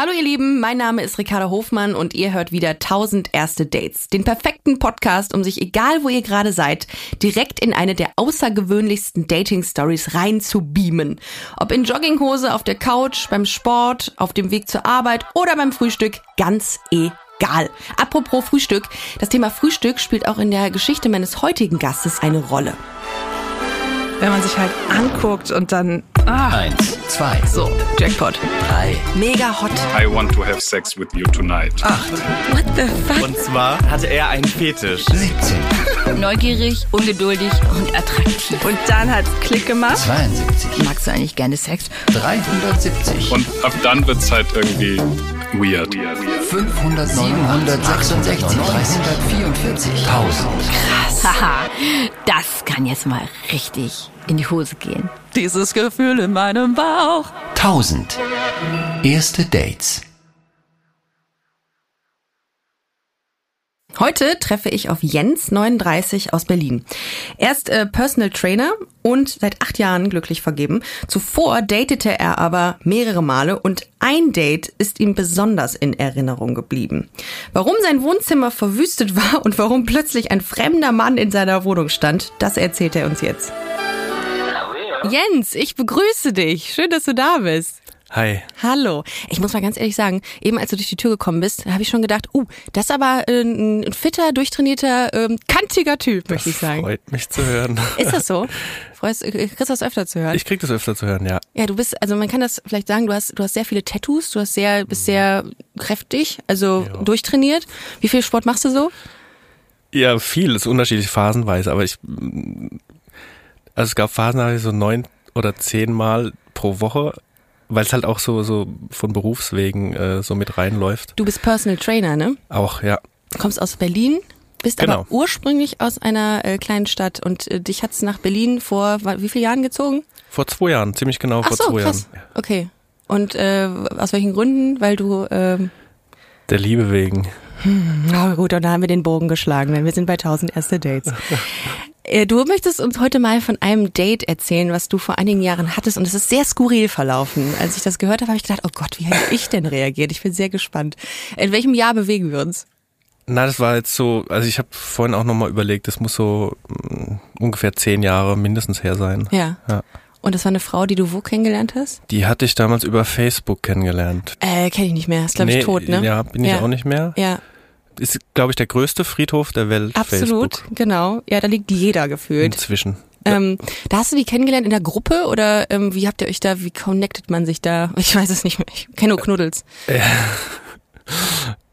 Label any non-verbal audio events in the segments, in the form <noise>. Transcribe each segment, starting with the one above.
Hallo ihr Lieben, mein Name ist Ricarda Hofmann und ihr hört wieder 1000 erste Dates. Den perfekten Podcast, um sich egal wo ihr gerade seid, direkt in eine der außergewöhnlichsten Dating Stories rein zu beamen. Ob in Jogginghose, auf der Couch, beim Sport, auf dem Weg zur Arbeit oder beim Frühstück, ganz egal. Apropos Frühstück, das Thema Frühstück spielt auch in der Geschichte meines heutigen Gastes eine Rolle. Wenn man sich halt anguckt und dann Ah. Eins, zwei, So, Jackpot. drei, Mega hot. I want to have sex with you tonight. acht, What the fuck? Und zwar hatte er einen Fetisch. 17, Neugierig, ungeduldig und attraktiv. und dann hat's Klick gemacht. 72, Magst du eigentlich gerne Sex? 370, Und ab dann wird's halt irgendwie weird. 500, 766, 344, 1000. Haha, das kann jetzt mal richtig in die Hose gehen. Dieses Gefühl in meinem Bauch. 1000. Erste Dates. Heute treffe ich auf Jens, 39 aus Berlin. Er ist äh, Personal Trainer und seit acht Jahren glücklich vergeben. Zuvor datete er aber mehrere Male und ein Date ist ihm besonders in Erinnerung geblieben. Warum sein Wohnzimmer verwüstet war und warum plötzlich ein fremder Mann in seiner Wohnung stand, das erzählt er uns jetzt. Jens, ich begrüße dich. Schön, dass du da bist. Hi. Hallo. Ich muss mal ganz ehrlich sagen, eben als du durch die Tür gekommen bist, habe ich schon gedacht, uh, das ist aber äh, ein fitter, durchtrainierter, ähm, kantiger Typ, möchte ich sagen. Freut mich zu hören. Ist das so? Freust, äh, kriegst du das öfter zu hören? Ich krieg das öfter zu hören, ja. ja, du bist, also man kann das vielleicht sagen, du hast, du hast sehr viele Tattoos, du hast sehr, bist sehr kräftig, also Ja. durchtrainiert. Wie viel Sport machst du so? Ja, viel, ist unterschiedlich phasenweise, aber ich, also es gab Phasen, da habe ich so neun oder zehn Mal pro Woche, weil es halt auch so, so von Berufswegen äh, so mit reinläuft. Du bist Personal Trainer, ne? Auch, ja. Kommst aus Berlin, bist Genau. aber ursprünglich aus einer äh, kleinen Stadt und äh, dich hat's nach Berlin vor wie vielen Jahren gezogen? Vor zwei Jahren, ziemlich genau Ach vor so, zwei krass. Jahren. Okay. Und äh, aus welchen Gründen? Weil du, ähm, Der Liebe wegen. na gut, und da haben wir den Bogen geschlagen, denn wir sind bei 1000 erste Dates. <laughs> Äh, Du möchtest uns heute mal von einem Date erzählen, was du vor einigen Jahren hattest und es ist sehr skurril verlaufen. Als ich das gehört habe, habe ich gedacht, oh Gott, wie hätte ich denn reagiert? Ich bin sehr gespannt. In welchem Jahr bewegen wir uns? Na, das war jetzt so, also ich habe vorhin auch nochmal überlegt, das muss so mh, ungefähr zehn Jahre mindestens her sein. Ja. Ja. Und das war eine Frau, die du wo kennengelernt hast? Die hatte ich damals über Facebook kennengelernt. Äh, kenne ich nicht mehr. Ist glaube ich tot, ne? Ja, bin ich Ja. auch nicht mehr. Ja, Ist, glaube ich, der größte Friedhof der Welt. absolut, Facebook. genau. Ja, da liegt jeder gefühlt. Inzwischen. Ähm, da hast du die kennengelernt in der Gruppe oder ähm, wie habt ihr euch da, wie connectet man sich da? <laughs> Ich weiß es nicht mehr. Ich kenne nur Knuddels. <laughs>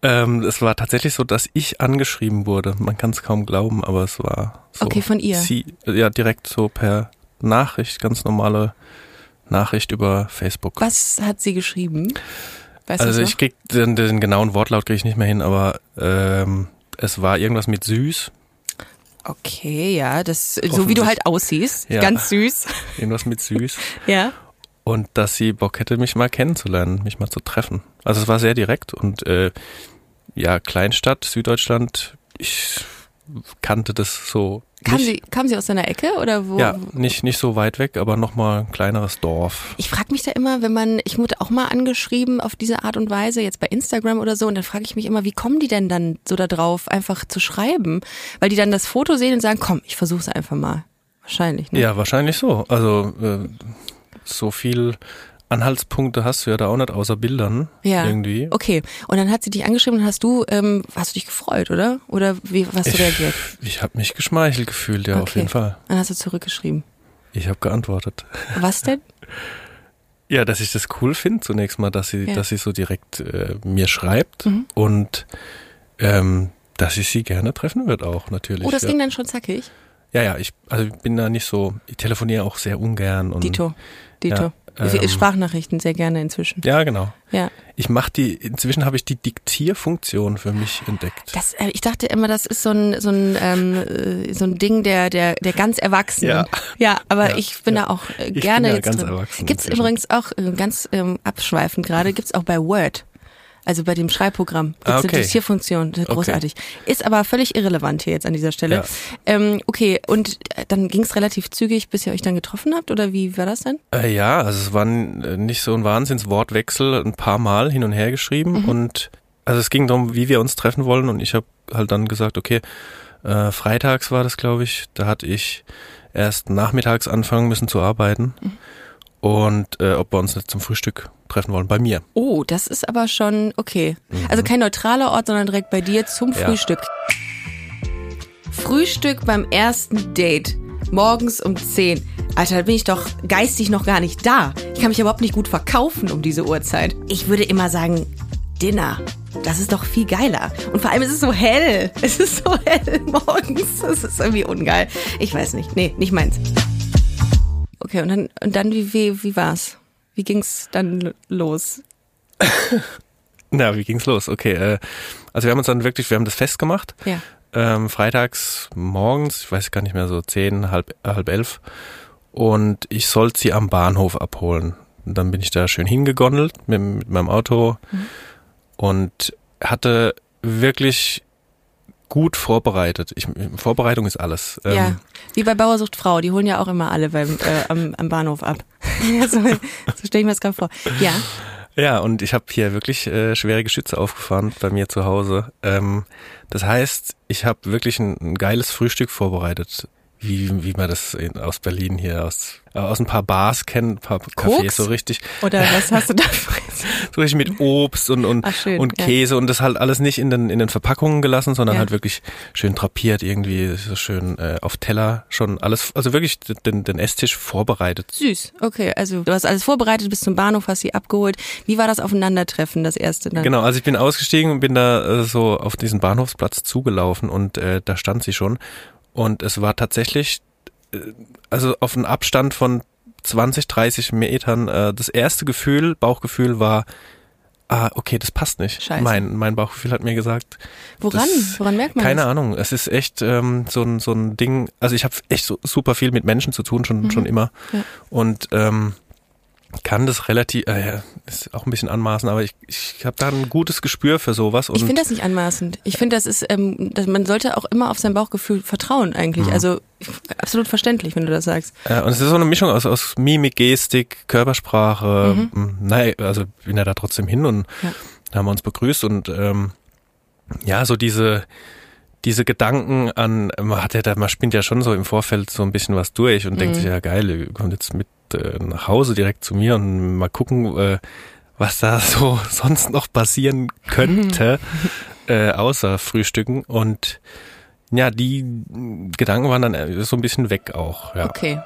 Ähm, es war tatsächlich so, dass ich angeschrieben wurde. Man kann es kaum glauben, aber es war so. Okay, von ihr? Sie, ja, direkt so per Nachricht, ganz normale Nachricht über Facebook. Was hat sie geschrieben? Weißt also ich krieg den, den genauen Wortlaut kriege ich nicht mehr hin, aber ähm, es war irgendwas mit süß, Okay, ja, das so wie du halt aussiehst, Ja. ganz süß. <laughs> irgendwas mit süß. <laughs> Ja. und dass sie Bock hätte, mich mal kennenzulernen, mich mal zu treffen. Also es war sehr direkt und äh, ja, Kleinstadt, Süddeutschland, ich kannte das so Kam nicht. sie, kam sie aus deiner Ecke oder wo? ja, nicht, nicht so weit weg, aber nochmal ein kleineres Dorf. Ich frage mich da immer, wenn man, ich wurde auch mal angeschrieben auf diese Art und Weise, jetzt bei Instagram oder so, und dann frage ich mich immer, wie kommen die denn dann so da drauf, einfach zu schreiben? Weil die dann das Foto sehen und sagen, komm, ich versuch's einfach mal. Wahrscheinlich, ne? Ja, wahrscheinlich so. Also äh, so viel Anhaltspunkte hast du ja da auch nicht außer Bildern Ja. irgendwie. Okay. Und dann hat sie dich angeschrieben und hast du, ähm, hast du dich gefreut, oder? Oder wie hast du Ich, reagiert? ich habe mich geschmeichelt gefühlt, ja, auf Okay. jeden Fall. Dann hast du zurückgeschrieben. Ich habe geantwortet. Was denn? <laughs> Ja, dass ich das cool finde zunächst mal, dass sie, Ja. Mhm. dass sie so direkt äh, mir schreibt und ähm, dass ich sie gerne treffen wird auch natürlich. Oh, das ja. ging dann schon zackig. ja, ja, ich also ich bin da nicht so, ich telefoniere auch sehr ungern und Dito. Dito. Ja, ähm, Sprachnachrichten sehr gerne inzwischen. Ja, genau. Ja. Ich mache die inzwischen habe ich die Diktierfunktion für mich entdeckt. Das, äh, ich dachte immer, das ist so ein, so ein, ähm, äh, so ein Ding der, der, der ganz Erwachsenen. Ja. ja aber Ja, ich bin ja. da auch äh, Ich gerne bin ja jetzt ganz drin. erwachsen Gibt's inzwischen. übrigens auch, äh, ganz ähm, abschweifend gerade, gibt's auch bei Word. Also bei dem Schreibprogramm Ah, eine okay. Diktierfunktion. Das ist Okay. großartig. Ist aber völlig irrelevant hier jetzt an dieser Stelle. Ja. Ähm, okay, und äh, dann ging es relativ zügig, bis ihr euch dann getroffen habt? Oder wie war das denn? Äh, ja, also es war äh, nicht so ein Wahnsinnswortwechsel, ein paar Mal hin und her geschrieben Mhm. und also es ging darum, wie wir uns treffen wollen und ich habe halt dann gesagt, okay, äh, freitags war das, glaube ich, da hatte ich erst nachmittags anfangen müssen zu arbeiten Mhm. Und äh, ob wir uns nicht zum Frühstück treffen wollen bei mir. Oh, das ist aber schon okay. Also kein neutraler Ort, sondern direkt bei dir zum Ja. Frühstück. Frühstück beim ersten Date. Morgens um 10. Alter, da bin ich doch geistig noch gar nicht da. Ich kann mich überhaupt nicht gut verkaufen um diese Uhrzeit. Ich würde immer sagen, Dinner. Das ist doch viel geiler. Und vor allem ist es so hell. Es ist so hell morgens. <laughs> Das ist irgendwie ungeil. Ich weiß nicht. Nee, nicht meins. Okay, und dann, und dann wie, wie, wie war's? Wie ging's dann los? <laughs> Na, wie ging's los? Okay, äh, also wir haben uns dann wirklich, wir haben das festgemacht. Ja. ähm, freitags morgens, ich weiß gar nicht mehr, so zehn, halb, halb elf. Und ich sollte sie am Bahnhof abholen. Und dann bin ich da schön hingegondelt mit, mit meinem Auto und hatte wirklich gut vorbereitet. Ich, Vorbereitung ist alles. Ähm, Ja, wie bei Bauersucht Frau, die holen ja auch immer alle beim, äh, am, am Bahnhof ab. <laughs> So so stelle ich mir das gerade vor. Ja, Ja, und ich habe hier wirklich äh, schwere Geschütze aufgefahren bei mir zu Hause. Ähm, das heißt, ich habe wirklich ein, ein geiles Frühstück vorbereitet, wie, wie man das in, aus Berlin hier aus, äh, aus ein paar Bars kennt, ein paar Cafés, Koks? so richtig, oder <laughs> was hast du da so richtig mit Obst und, und, Ach, schön, und ja. Käse und das halt alles nicht in den, in den Verpackungen gelassen, sondern Ja. halt wirklich schön drapiert, irgendwie so schön äh, auf Teller, schon alles, also wirklich den, den Esstisch vorbereitet. Süß, okay. Also du hast alles vorbereitet, bis zum Bahnhof, hast sie abgeholt. Wie war das Aufeinandertreffen, das erste dann? Genau, also ich bin ausgestiegen und bin da äh, so auf diesen Bahnhofsplatz zugelaufen und äh, da stand sie schon. Und es war tatsächlich, äh, also auf einen Abstand von 20, 30 Metern, äh, das erste Gefühl, Bauchgefühl war, ah, okay, das passt nicht. Scheiße. Mein, mein Bauchgefühl hat mir gesagt, Woran? das- Woran merkt man keine das? Ahnung, es ist echt ähm, so, ein, so ein Ding, also ich habe echt so super viel mit Menschen zu tun, schon, schon immer. Mhm. Ja. Und ähm, kann das relativ, äh, ja, ist auch ein bisschen anmaßen, aber ich, ich habe da ein gutes Gespür für sowas. Und Ich finde das nicht anmaßend. Ich finde, das ist, ähm, dass man sollte auch immer auf sein Bauchgefühl vertrauen Mhm. eigentlich. Also absolut verständlich, wenn du das sagst. äh, und es ist so eine Mischung aus, aus Mimik, Gestik, Körpersprache. Mhm. Naja, also bin ja da trotzdem hin und Ja. da haben wir uns begrüßt und ähm, ja, so diese diese Gedanken an, man hat ja da, man spinnt ja schon so im Vorfeld so ein bisschen was durch und denkt sich, ja geil, kommt jetzt mit äh, nach Hause direkt zu mir und mal gucken, äh, was da <laughs> so sonst noch passieren könnte, <laughs> äh, außer Frühstücken. Und ja, die Gedanken waren dann äh, so ein bisschen weg auch. Ja. Okay.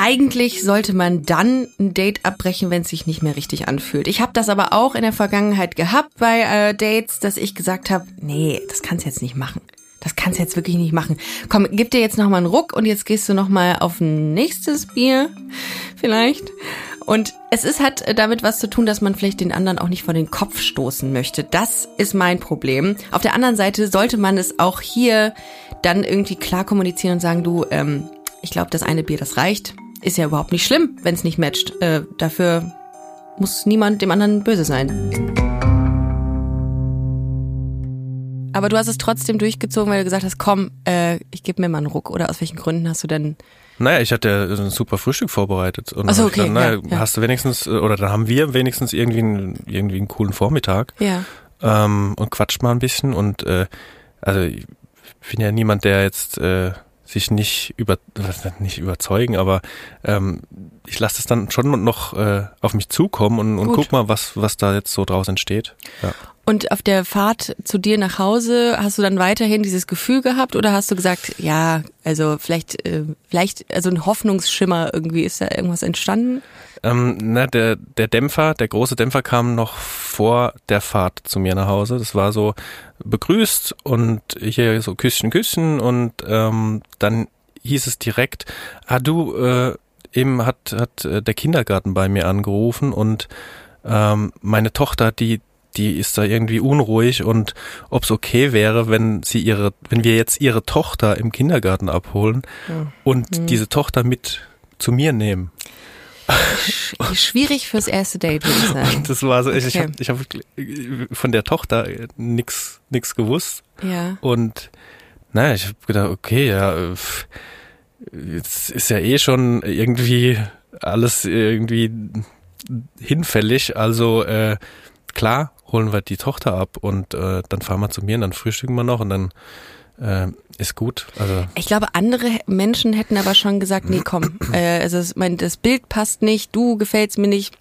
Eigentlich sollte man dann ein Date abbrechen, wenn es sich nicht mehr richtig anfühlt. Ich habe das aber auch in der Vergangenheit gehabt bei äh, Dates, dass ich gesagt habe, nee, das kannst du jetzt nicht machen. Das kannst du jetzt wirklich nicht machen. Komm, gib dir jetzt noch mal einen Ruck und jetzt gehst du noch mal auf ein nächstes Bier vielleicht. Und es ist hat damit was zu tun, dass man vielleicht den anderen auch nicht vor den Kopf stoßen möchte. Das ist mein Problem. Auf der anderen Seite sollte man es auch hier dann irgendwie klar kommunizieren und sagen, du, ähm, ich glaube, das eine Bier, das reicht. Ist ja überhaupt nicht schlimm, wenn es nicht matcht. Äh, dafür muss niemand dem anderen böse sein. Aber du hast es trotzdem durchgezogen, weil du gesagt hast, komm, äh, ich gebe mir mal einen Ruck. Oder aus welchen Gründen hast du denn? Naja, ich hatte ja ein super Frühstück vorbereitet. Und so, dann okay, gedacht, naja, ja, hast du wenigstens, äh, oder dann haben wir wenigstens irgendwie einen, irgendwie einen coolen Vormittag. Ja. ähm, und quatscht mal ein bisschen und äh, also ich bin ja niemand, der jetzt äh, sich nicht über nicht überzeugen, aber ähm, ich lasse das dann schon noch äh, auf mich zukommen und, und Gut. guck mal, was was da jetzt so draus entsteht. Ja. Und auf der Fahrt zu dir nach Hause hast du dann weiterhin dieses Gefühl gehabt oder hast du gesagt, ja, also vielleicht, äh, vielleicht, also ein Hoffnungsschimmer irgendwie, ist da irgendwas entstanden? Ähm, na, der, der Dämpfer, der große Dämpfer kam noch vor der Fahrt zu mir nach Hause. Das war so begrüßt und hier so Küsschen, Küsschen und ähm, dann hieß es direkt, ah du, äh, eben hat, hat äh, der Kindergarten bei mir angerufen und ähm, meine Tochter, die die ist da irgendwie unruhig und ob es okay wäre, wenn sie ihre, wenn wir jetzt ihre Tochter im Kindergarten abholen und diese Tochter mit zu mir nehmen. Sch schwierig fürs erste Date, würde ich sagen. <laughs> Das war so, ich, ich Okay. habe ich hab von der Tochter nix, nix gewusst. Ja. Und naja, ich habe gedacht, okay, ja, äh, jetzt ist ja eh schon irgendwie alles irgendwie hinfällig. Also äh, klar, holen wir die Tochter ab und äh, dann fahren wir zu mir und dann frühstücken wir noch und dann äh, ist gut. Also Ich glaube, andere Menschen hätten aber schon gesagt, nee, komm, <clears throat> äh, also mein, das Bild passt nicht, du gefällst mir nicht.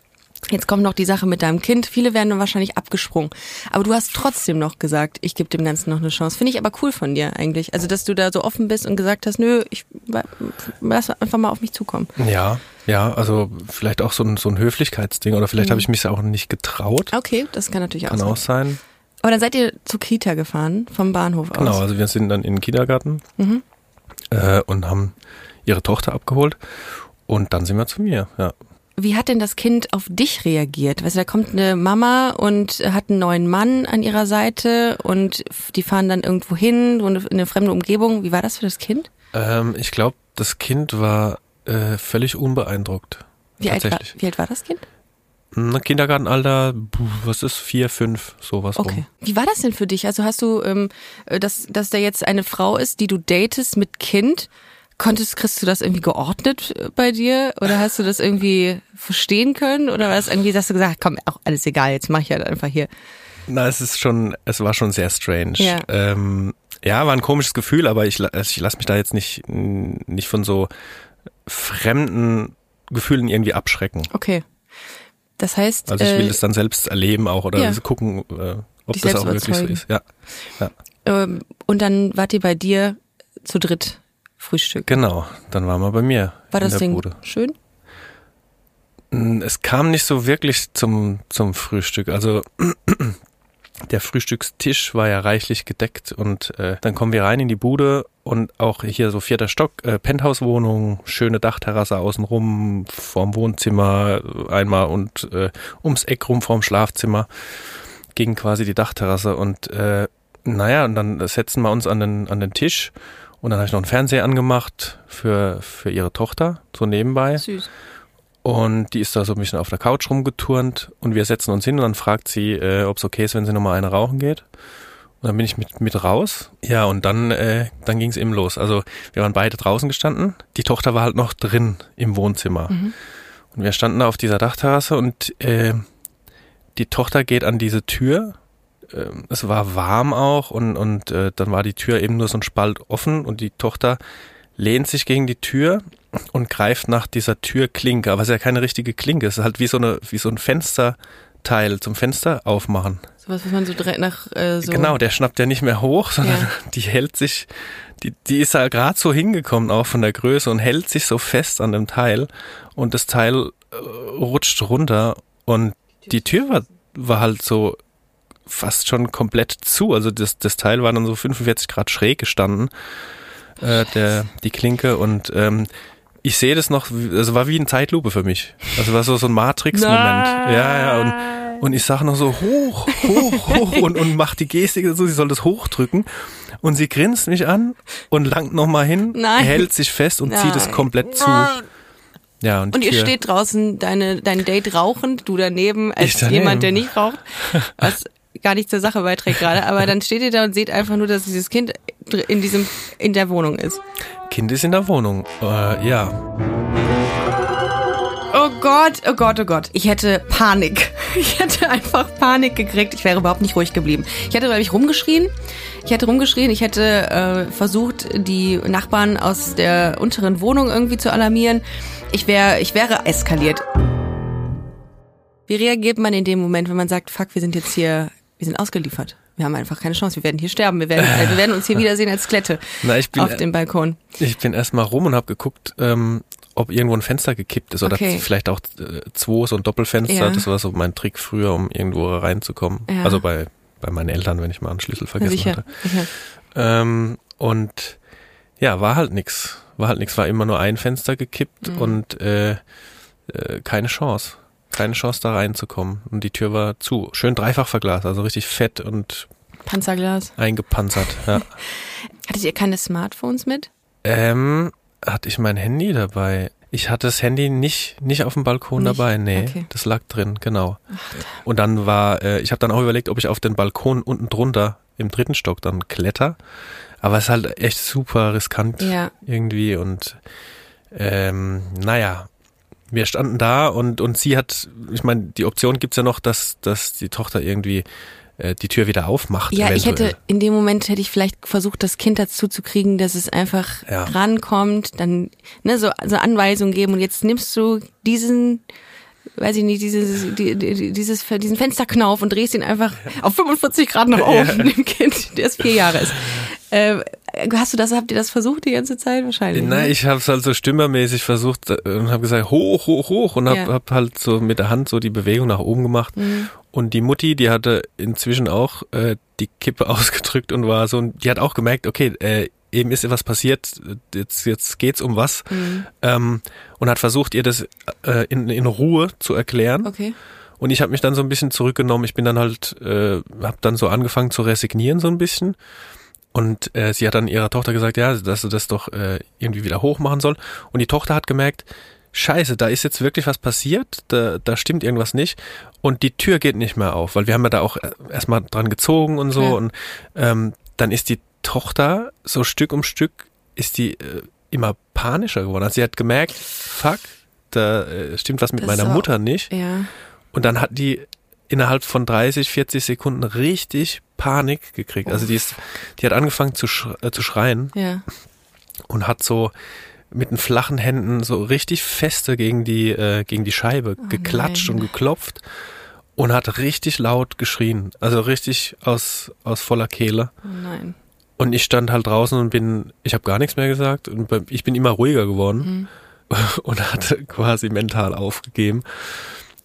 Jetzt kommt noch die Sache mit deinem Kind. Viele wären dann wahrscheinlich abgesprungen. Aber du hast trotzdem noch gesagt, ich gebe dem Ganzen noch eine Chance. Finde ich aber cool von dir eigentlich. Also, dass du da so offen bist und gesagt hast, nö, ich lass einfach mal auf mich zukommen. ja, ja, also vielleicht auch so ein, so ein Höflichkeitsding oder vielleicht Mhm. habe ich mich auch nicht getraut. Okay, das kann natürlich auch Kann sein. auch sein. Aber dann seid ihr zur Kita gefahren, vom Bahnhof Genau, aus. also wir sind dann in den Kindergarten äh, und haben ihre Tochter abgeholt und dann sind wir zu mir. Ja. Wie hat denn das Kind auf dich reagiert? Weißt du, da kommt eine Mama und hat einen neuen Mann an ihrer Seite und die fahren dann irgendwo hin, in eine fremde Umgebung. Wie war das für das Kind? Ähm, ich glaube, das Kind war äh, völlig unbeeindruckt. Wie alt, war, Tatsächlich. wie alt war das Kind? Kindergartenalter, was ist, vier, fünf, sowas Okay. rum. Wie war das denn für dich? Also hast du, ähm, äh, dass, dass da jetzt eine Frau ist, die du datest mit Kind, konntest, kriegst du das irgendwie geordnet äh, bei dir? Oder hast du das irgendwie verstehen können? Oder war das irgendwie, hast du gesagt, komm, auch alles egal, jetzt mach ich halt einfach hier. Na, es ist schon, es war schon sehr strange. Ja. Ähm, ja, war ein komisches Gefühl, aber ich, also ich lasse mich da jetzt nicht, nicht von so fremden Gefühlen irgendwie abschrecken. Okay. Das heißt, Also ich will äh, das dann selbst erleben auch oder ja. gucken, äh, ob das auch wirklich so ist. Ja, ja, ähm, und dann wart ihr bei dir zu dritt Frühstück. genau. Dann waren wir bei mir War in das der Ding Bude. schön? Mm, Es kam nicht so wirklich zum, zum Frühstück. Also <clears throat> der Frühstückstisch war ja reichlich gedeckt und äh, dann kommen wir rein in die Bude und auch hier so vierter Stock, äh, Penthouse-Wohnung, schöne Dachterrasse außenrum, vorm Wohnzimmer einmal und äh, ums Eck rum vorm Schlafzimmer ging quasi die Dachterrasse und äh, naja, und dann setzen wir uns an den, an den Tisch und dann habe ich noch einen Fernseher angemacht für, für ihre Tochter, so nebenbei. Süß. Und die ist da so ein bisschen auf der Couch rumgeturnt und wir setzen uns hin und dann fragt sie, äh, ob es okay ist, wenn sie nochmal eine rauchen geht. Und dann bin ich mit, mit raus. Ja, und dann, äh, dann ging es eben los. Also wir waren beide draußen gestanden. Die Tochter war halt noch drin im Wohnzimmer. Und wir standen da auf dieser Dachterrasse und äh, die Tochter geht an diese Tür. Ähm, es war warm auch und, und äh, dann war die Tür eben nur so ein Spalt offen und die Tochter lehnt sich gegen die Tür und greift nach dieser Türklinke, aber es ist ja keine richtige Klinke, es ist halt wie so eine wie so ein Fensterteil zum Fenster aufmachen. Sowas, was man so direkt nach äh, so. Genau, der schnappt ja nicht mehr hoch, <laughs> sondern Ja. die hält sich, die, die ist ja gerade so hingekommen auch von der Größe und hält sich so fest an dem Teil und das Teil äh, rutscht runter und die Tür war, war halt so fast schon komplett zu. Also das, das Teil war dann so 45 Grad schräg gestanden, äh, der, die Klinke und ähm, ich sehe das noch, also war wie eine Zeitlupe für mich. Also war so so ein Matrix-Moment. Ja, ja, und, und ich sage noch so hoch, hoch, hoch und, und mach die Gestik so, sie soll das hochdrücken. Und sie grinst mich an und langt nochmal hin, Nein. hält sich fest und zieht es Nein. komplett zu. Ja, und, Und ihr steht draußen, deine, dein Date rauchend, du daneben, als daneben. jemand, der nicht raucht, <laughs> was gar nicht zur Sache beiträgt gerade, aber dann steht ihr da und seht einfach nur, dass dieses Kind in diesem, in der Wohnung ist. Kind ist in der Wohnung. Äh, ja. Oh Gott, oh Gott, oh Gott. Ich hätte Panik. <laughs> Ich hätte einfach Panik gekriegt. Ich wäre überhaupt nicht ruhig geblieben. Ich hätte, glaube ich, rumgeschrien. Ich hätte rumgeschrien. Ich hätte äh, versucht, die Nachbarn aus der unteren Wohnung irgendwie zu alarmieren. Ich wäre, ich wäre eskaliert. Wie reagiert man in dem Moment, wenn man sagt, fuck, wir sind jetzt hier, wir sind ausgeliefert. Wir haben einfach keine Chance. Wir werden hier sterben. Wir werden, äh, wir werden uns hier <laughs> wiedersehen als Skelette Na, ich bin, auf dem Balkon. ich bin erstmal rum und habe geguckt, ähm, ob irgendwo ein Fenster gekippt ist oder Okay. vielleicht auch äh, zwei, so ein Doppelfenster. Ja. Das war so mein Trick früher, um irgendwo reinzukommen. Ja. Also bei, bei meinen Eltern, wenn ich mal einen Schlüssel vergessen sicher, hatte. sicher. Ähm, und ja, war halt nix. War halt nix. War immer nur ein Fenster gekippt Mhm. und äh, äh, keine Chance. Keine Chance da reinzukommen. Und die Tür war zu. Schön dreifach verglast, also richtig fett und Panzerglas. eingepanzert. Ja. <laughs> Hattet ihr keine Smartphones mit? ähm, hatte ich mein Handy dabei? Ich hatte das Handy nicht, nicht auf dem Balkon Nicht? dabei, nee, Okay. das lag drin, genau. Und dann war, äh, ich habe dann auch überlegt, ob ich auf den Balkon unten drunter im dritten Stock dann kletter. Aber es ist halt echt super riskant Ja. irgendwie und ähm, naja, wir standen da und, und sie hat, ich meine, die Option gibt's ja noch, dass, dass die Tochter irgendwie äh, die Tür wieder aufmacht. Ja, ich eventuell. hätte, in dem Moment hätte ich vielleicht versucht, das Kind dazu zu kriegen, dass es einfach Ja. rankommt, dann, ne, so, so Anweisungen geben und jetzt nimmst du diesen, weiß ich nicht, dieses, die, die, dieses, diesen Fensterknauf und drehst ihn einfach auf 45 Grad nach oben, <laughs> dem Kind, das vier Jahre ist. Äh, hast du das, habt ihr das versucht die ganze Zeit? Wahrscheinlich. Nein, ne? ich habe es halt so stimmermäßig versucht äh, und habe gesagt, hoch, hoch, hoch und habe Ja. hab halt so mit der Hand so die Bewegung nach oben gemacht. Mhm. Und die Mutti, die hatte inzwischen auch äh, die Kippe <laughs> ausgedrückt und war so, die hat auch gemerkt, okay, äh, eben ist etwas passiert, jetzt, jetzt geht's um was. Mhm. Ähm, und hat versucht, ihr das äh, in, in Ruhe zu erklären. Okay. Und ich habe mich dann so ein bisschen zurückgenommen. Ich bin dann halt, äh, habe dann so angefangen zu resignieren so ein bisschen. Und äh, sie hat dann ihrer Tochter gesagt, ja, dass sie das doch äh, irgendwie wieder hoch machen soll. Und die Tochter hat gemerkt, scheiße, da ist jetzt wirklich was passiert, da, da stimmt irgendwas nicht. Und die Tür geht nicht mehr auf, weil wir haben ja da auch äh, erstmal dran gezogen und so. Ja. Und ähm, dann ist die Tochter so Stück um Stück, ist die äh, immer panischer geworden. Also sie hat gemerkt, fuck, da äh, stimmt was mit Das meiner Mutter nicht. Ja. Und dann hat die innerhalb von 30, 40 Sekunden richtig Panik gekriegt. Also die ist, die hat angefangen zu, äh, zu schreien Ja. und hat so mit den flachen Händen so richtig feste gegen die, äh, gegen die Scheibe geklatscht nein. und geklopft und hat richtig laut geschrien. Also richtig aus, aus voller Kehle. Oh nein. Und ich stand halt draußen und bin, ich habe gar nichts mehr gesagt und ich bin immer ruhiger geworden <laughs> und hatte quasi mental aufgegeben.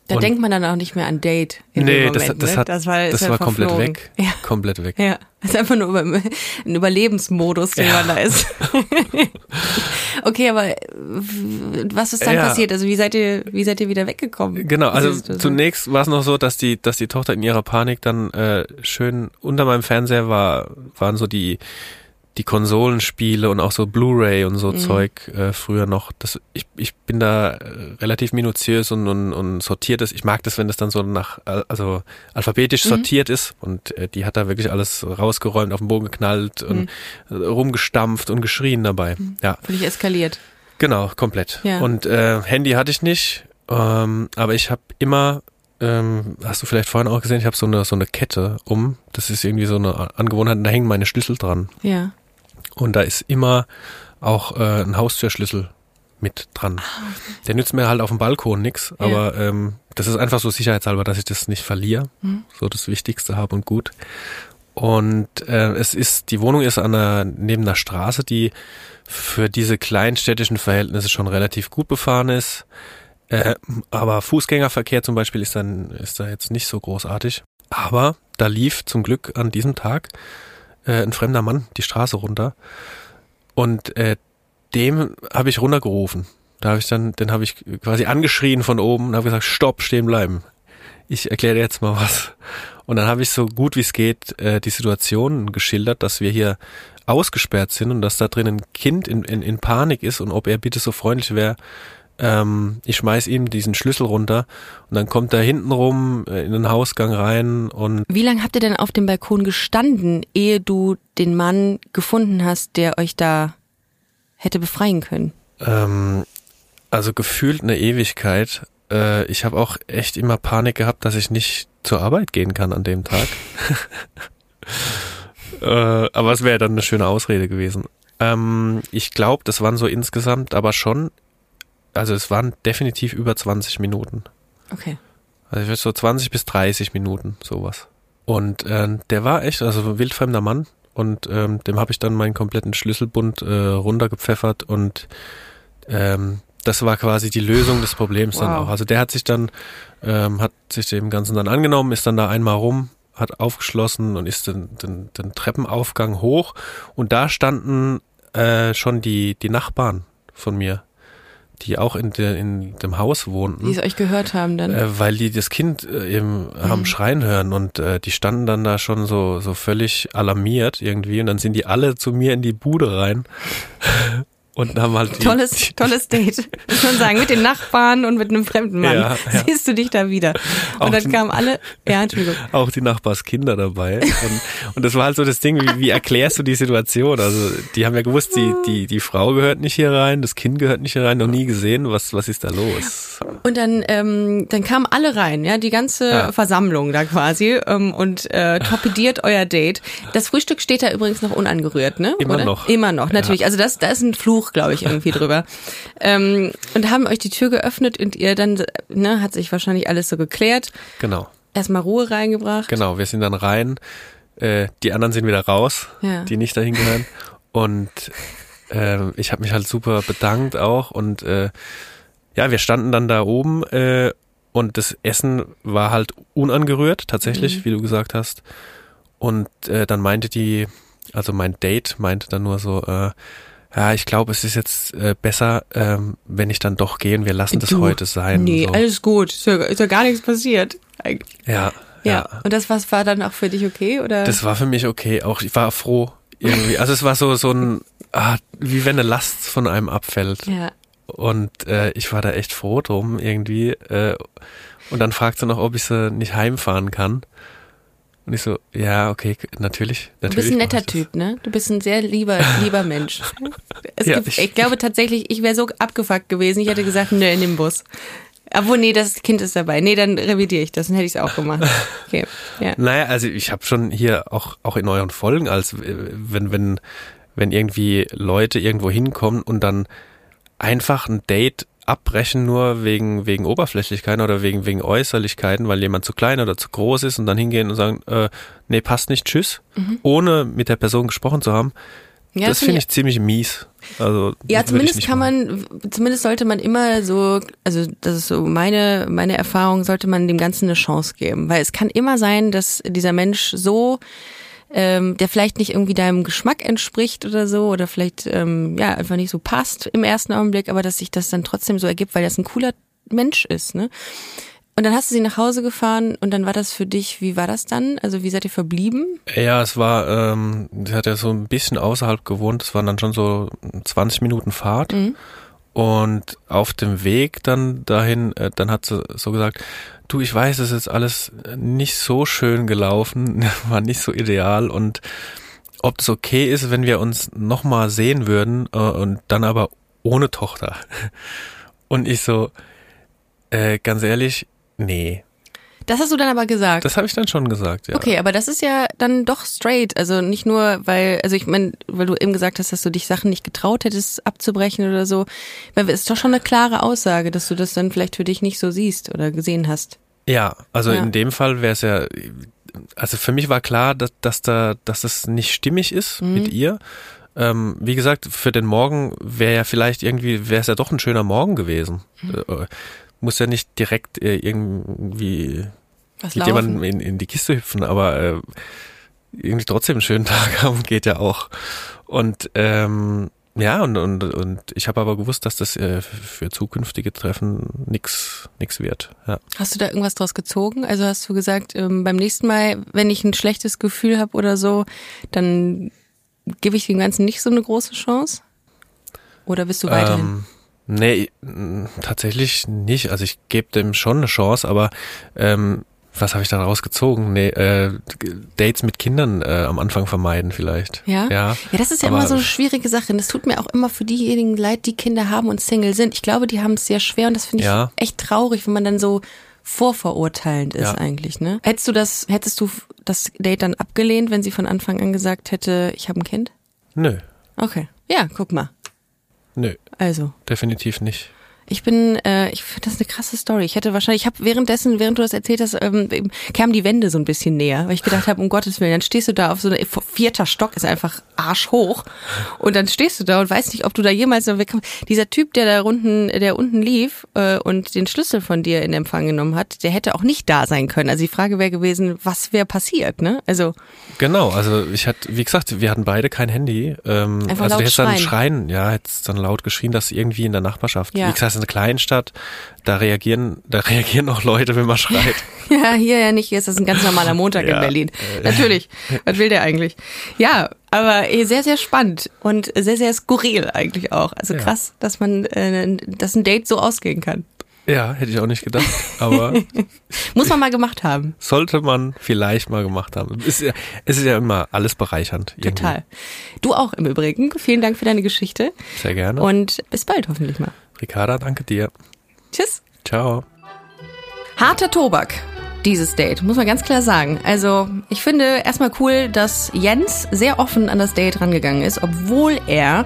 Da Und- denkt man dann auch nicht mehr an Date. In nee, dem das, Moment, das ne? hat, das war, das war komplett verflogen. weg. Ja. Komplett weg. Ja, das ist einfach nur über, ein Überlebensmodus, den Ja. man da ist. <laughs> okay, aber äh, was ist dann Ja. passiert? Also wie seid ihr, wie seid ihr wieder weggekommen? Genau, also zunächst war es noch so, dass die, dass die Tochter in ihrer Panik dann äh, schön unter meinem Fernseher war, waren so die die Konsolenspiele und auch so Blu-ray und so Mhm. Zeug äh, früher noch. Das, ich, ich bin da äh, relativ minutiös und, und, und sortiert ist. Ich mag das, wenn das dann so nach, also alphabetisch Mhm. sortiert ist und äh, die hat da wirklich alles rausgeräumt, auf den Boden geknallt und Mhm. äh, rumgestampft und geschrien dabei. Ja. Völlig eskaliert. Genau, komplett. Ja. Und äh, Handy hatte ich nicht, ähm, aber ich habe immer, ähm, hast du vielleicht vorhin auch gesehen, ich habe so eine so eine Kette um. Das ist irgendwie so eine Angewohnheit, da hängen meine Schlüssel dran. Ja. Und da ist immer auch äh, ein Haustürschlüssel mit dran. Der nützt mir halt auf dem Balkon nix, Ah. Ja. aber ähm, das ist einfach so sicherheitshalber, dass ich das nicht verliere. Mhm. So das Wichtigste habe und gut. Und äh, es ist, die Wohnung ist an einer, neben einer Straße, die für diese kleinstädtischen Verhältnisse schon relativ gut befahren ist. Äh, aber Fußgängerverkehr zum Beispiel ist dann, ist da jetzt nicht so großartig. Aber da lief zum Glück an diesem Tag äh, ein fremder Mann die Straße runter. Und äh, dem habe ich runtergerufen. Da habe ich dann, den habe ich quasi angeschrien von oben und habe gesagt, stopp, stehen bleiben. Ich erkläre jetzt mal was. Und dann habe ich so gut wie es geht äh, die Situation geschildert, dass wir hier ausgesperrt sind und dass da drin ein Kind in, in, in Panik ist und ob er bitte so freundlich wäre, ähm, ich schmeiß ihm diesen Schlüssel runter und dann kommt er hinten rum äh, in den Hausgang rein und Wie lange habt ihr denn auf dem Balkon gestanden, ehe du den Mann gefunden hast, der euch da hätte befreien können? Ähm, also gefühlt eine Ewigkeit. Äh, ich habe auch echt immer Panik gehabt, dass ich nicht zur Arbeit gehen kann an dem Tag. <laughs> äh, aber es wäre dann eine schöne Ausrede gewesen. Ähm, ich glaube, das waren so insgesamt aber schon, also es waren definitiv über 20 Minuten. Okay. Also ich würde so 20 bis 30 Minuten, sowas. Und äh, der war echt, also ein wildfremder Mann. Und ähm, dem habe ich dann meinen kompletten Schlüsselbund äh, runtergepfeffert und ähm, das war quasi die Lösung des Problems dann Wow. auch. Also der hat sich dann, ähm, hat sich dem Ganzen dann angenommen, ist dann da einmal rum, hat aufgeschlossen und ist den, den, den Treppenaufgang hoch und da standen äh, schon die, die Nachbarn von mir, die auch in, der, in dem Haus wohnten. Die es euch gehört haben dann. Äh, weil die das Kind äh, eben haben schreien hören und äh, die standen dann da schon so, so völlig alarmiert irgendwie und dann sind die alle zu mir in die Bude rein und haben halt die, Tolles, <laughs> tolles Date. Muss man sagen, mit den Nachbarn und mit einem fremden Mann. Ja, ja. Siehst du dich da wieder. Auch Und dann die- kamen alle, ja, Entschuldigung. auch die Nachbarskinder dabei. Und, und das war halt so das Ding, wie, wie erklärst du die Situation? Also die haben ja gewusst, die, die, die Frau gehört nicht hier rein, das Kind gehört nicht hier rein, noch nie gesehen, was, was ist da los? Und dann, ähm, dann kamen alle rein, ja, die ganze Ja. Versammlung da quasi ähm, und äh, torpediert euer Date. Das Frühstück steht da übrigens noch unangerührt, ne? Immer Oder? noch. Immer noch, natürlich. Also das, da ist ein Fluch, glaube ich, irgendwie drüber. <laughs> Ähm, und haben euch die Tür geöffnet und ihr dann, ne, hat sich wahrscheinlich alles so geklärt. Genau, Erstmal Ruhe reingebracht. genau. Wir sind dann rein, äh, die anderen sind wieder raus, Ja. die nicht dahin gehören. Und äh, ich habe mich halt super bedankt auch und äh, ja, wir standen dann da oben äh, und das Essen war halt unangerührt, tatsächlich, wie du gesagt hast. Und äh, dann meinte die, also mein Date meinte dann nur so, äh, ja, ich glaube, es ist jetzt äh, besser, ähm, wenn ich dann doch gehe und wir lassen das Du, heute sein. Nee, so. alles gut. Ist ja, ist ja gar nichts passiert. eigentlich. ja, Ja. ja. Und das was war dann auch für dich okay oder? Das war für mich okay. Auch ich war froh irgendwie. Also es war so so ein, ah, wie wenn eine Last von einem abfällt. ja. Und äh, ich war da echt froh drum irgendwie. Äh, und dann fragt sie noch, ob ich sie nicht heimfahren kann. Und ich so, ja, okay, natürlich. Du natürlich bist ein netter. Typ, ne? Du bist ein sehr lieber, lieber Mensch. <laughs> Ja, gibt, ich- ich, glaube tatsächlich, ich wäre so abgefuckt gewesen. Ich hätte gesagt, nö, in dem Bus. Obwohl, nee, das Kind ist dabei. Nee, dann revidiere ich das. Dann hätte ich es auch gemacht. Okay, ja. Naja, also ich habe schon hier auch, auch in euren Folgen, als äh, wenn, wenn, wenn irgendwie Leute irgendwo hinkommen und dann einfach ein Date abbrechen nur wegen, wegen Oberflächlichkeiten oder wegen, wegen Äußerlichkeiten, weil jemand zu klein oder zu groß ist und dann hingehen und sagen, äh, nee, passt nicht, tschüss, ohne mit der Person gesprochen zu haben. Ja, das finde ich ziemlich mies. Also, Ja, ich zumindest kann machen. man, zumindest sollte man immer so, also das ist so meine, meine Erfahrung, sollte man dem Ganzen eine Chance geben. Weil es kann immer sein, dass dieser Mensch so, ähm, der vielleicht nicht irgendwie deinem Geschmack entspricht oder so, oder vielleicht ähm, ja einfach nicht so passt im ersten Augenblick, aber dass sich das dann trotzdem so ergibt, weil das ein cooler Mensch ist, ne? Und dann hast du sie nach Hause gefahren und dann war das für dich, wie war das dann? Also wie seid ihr verblieben? Ja, es war, ähm, sie hat ja so ein bisschen außerhalb gewohnt, es waren dann schon so 20 Minuten Fahrt. Und auf dem Weg dann dahin, äh, dann hat sie so gesagt, du, ich weiß, es ist alles nicht so schön gelaufen, <laughs> war nicht so ideal und ob es okay ist, wenn wir uns nochmal sehen würden äh, und dann aber ohne Tochter. <laughs> Und ich so, äh, ganz ehrlich, nee. Das hast du dann aber gesagt. Das habe ich dann schon gesagt, ja. Okay, aber das ist ja dann doch straight. Also nicht nur, weil, also ich meine, weil du eben gesagt hast, dass du dich Sachen nicht getraut hättest abzubrechen oder so. Weil es ist doch schon eine klare Aussage, dass du das dann vielleicht für dich nicht so siehst oder gesehen hast. Ja, also Ja. in dem Fall wäre es ja, also für mich war klar, dass, dass da, dass es nicht stimmig ist Mhm. mit ihr. Ähm, wie gesagt, für den Morgen wäre ja vielleicht irgendwie, wäre es ja doch ein schöner Morgen gewesen. Mhm. Äh, muss ja nicht direkt äh, irgendwie Was mit jemandem in, in die Kiste hüpfen, aber äh, irgendwie trotzdem einen schönen <laughs> Tag haben geht ja auch. Und ähm, ja, und, und, und ich habe aber gewusst, dass das äh, für zukünftige Treffen nix nix wird. Ja. Hast du da irgendwas draus gezogen? Also hast du gesagt, ähm, beim nächsten Mal, wenn ich ein schlechtes Gefühl habe oder so, dann gebe ich dem Ganzen nicht so eine große Chance? Oder bist du weiterhin? Ähm, nee, tatsächlich nicht. Also ich gebe dem schon eine Chance, aber ähm, was habe ich da rausgezogen? Nee, äh, Dates mit Kindern äh, am Anfang vermeiden vielleicht. Ja? Ja, Ja, das ist ja immer so eine schwierige Sache. Und das tut mir auch immer für diejenigen leid, die Kinder haben und Single sind. Ich glaube, die haben es sehr schwer und das finde ich Ja. echt traurig, wenn man dann so vorverurteilend ist Ja. eigentlich, ne? Hättest du das, hättest du das Date dann abgelehnt, wenn sie von Anfang an gesagt hätte, ich habe ein Kind? Nö, Okay. Ja, guck mal. nö, Also, definitiv nicht. Ich bin, äh, ich finde das eine krasse Story. Ich hätte wahrscheinlich, ich habe währenddessen, während du das erzählt hast, ähm, kam die Wände so ein bisschen näher, weil ich gedacht habe, um Gottes Willen, dann stehst du da auf so eine vierter Stock ist einfach arschhoch und dann stehst du da und weißt nicht, ob du da jemals noch wegkommst. Dieser Typ, der da unten, der unten lief äh, und den Schlüssel von dir in Empfang genommen hat, der hätte auch nicht da sein können. Also die Frage wäre gewesen, was wäre passiert, ne? Also Genau, also ich hatte, wie gesagt, wir hatten beide kein Handy. Ähm, Einfach also laut du hättest dann schreien. ja, hättest dann laut geschrien, dass irgendwie in der Nachbarschaft. Ja. Wie gesagt, eine Kleinstadt, da reagieren, da <laughs> reagieren auch Leute, wenn man schreit. <laughs> Ja, hier ja nicht. Hier ist das ein ganz normaler Montag Ja, in Berlin. Natürlich. <laughs> Was will der eigentlich? Ja, aber eh, sehr, sehr spannend und sehr, sehr skurril eigentlich auch. Also krass, dass man, äh, dass ein Date so ausgehen kann. Ja, hätte ich auch nicht gedacht. Aber Muss man mal gemacht haben. sollte man vielleicht mal gemacht haben. Es ist ja, es ist ja immer alles bereichernd. irgendwie. Total. Du auch im Übrigen. Vielen Dank für deine Geschichte. Sehr gerne. Und bis bald hoffentlich mal. Ricarda, danke dir. Tschüss. Ciao. Harter Tobak. Dieses Date, muss man ganz klar sagen. Also, ich finde erstmal cool, dass Jens sehr offen an das Date rangegangen ist, obwohl er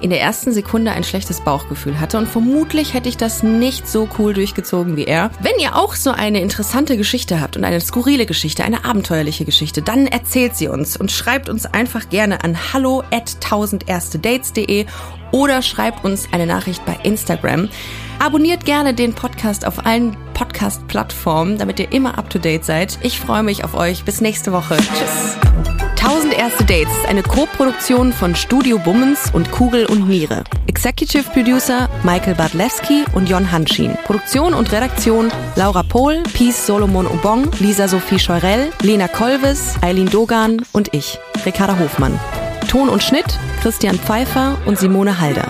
in der ersten Sekunde ein schlechtes Bauchgefühl hatte. Und vermutlich hätte ich das nicht so cool durchgezogen wie er. Wenn ihr auch so eine interessante Geschichte habt und eine skurrile Geschichte, eine abenteuerliche Geschichte, dann erzählt sie uns und schreibt uns einfach gerne an hallo at 1000erstedates.de oder schreibt uns eine Nachricht bei Instagram. Abonniert gerne den Podcast auf allen Podcast-Plattformen, damit ihr immer up to date seid. Ich freue mich auf euch. Bis nächste Woche. Tschüss. 1000 erste Dates ist eine Co-Produktion von Studio Bummens und Kugel und Niere. Executive Producer Michael Bartlewski und Jon Hanschin. Produktion und Redaktion Laura Pohl, Peace Solomon Obong, Lisa Sophie Scheurell, Lena Kolves, Eileen Dogan und ich, Ricarda Hofmann. Ton und Schnitt Christian Pfeiffer und Simone Halder.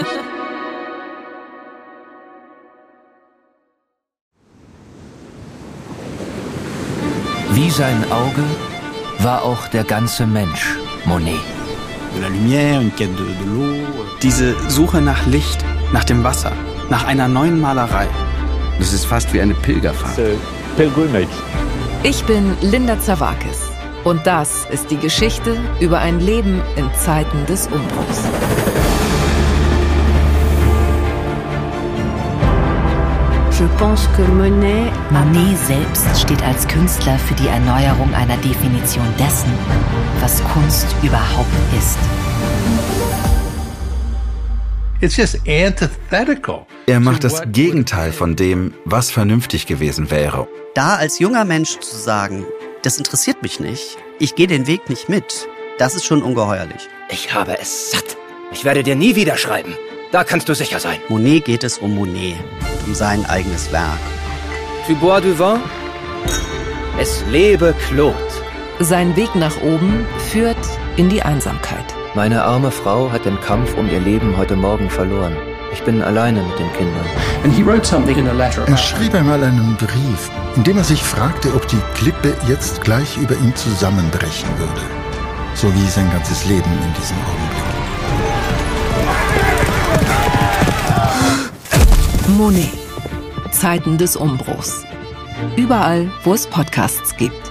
Wie sein Auge war auch der ganze Mensch Monet. Diese Suche nach Licht, nach dem Wasser, nach einer neuen Malerei. Das ist fast wie eine Pilgerfahrt. Ich bin Linda Zawakis. Und das ist die Geschichte über ein Leben in Zeiten des Umbruchs. Je pense que Monet Monet selbst steht als Künstler für die Erneuerung einer Definition dessen, was Kunst überhaupt ist. It's just antithetical. Er macht das Gegenteil von dem, was vernünftig gewesen wäre. Da als junger Mensch zu sagen, das interessiert mich nicht, ich gehe den Weg nicht mit, das ist schon ungeheuerlich. Ich habe es satt. Ich werde dir nie wieder schreiben. Da kannst du sicher sein. Monet geht es um Monet, um sein eigenes Werk. Tu bois du vin? Es lebe Claude. Sein Weg nach oben führt in die Einsamkeit. Meine arme Frau hat den Kampf um ihr Leben heute Morgen verloren. Ich bin alleine mit den Kindern. Er schrieb einmal einen Brief, in dem er sich fragte, ob die Klippe jetzt gleich über ihm zusammenbrechen würde. So wie sein ganzes Leben in diesem Augenblick. Monet. Zeiten des Umbruchs. Überall, wo es Podcasts gibt.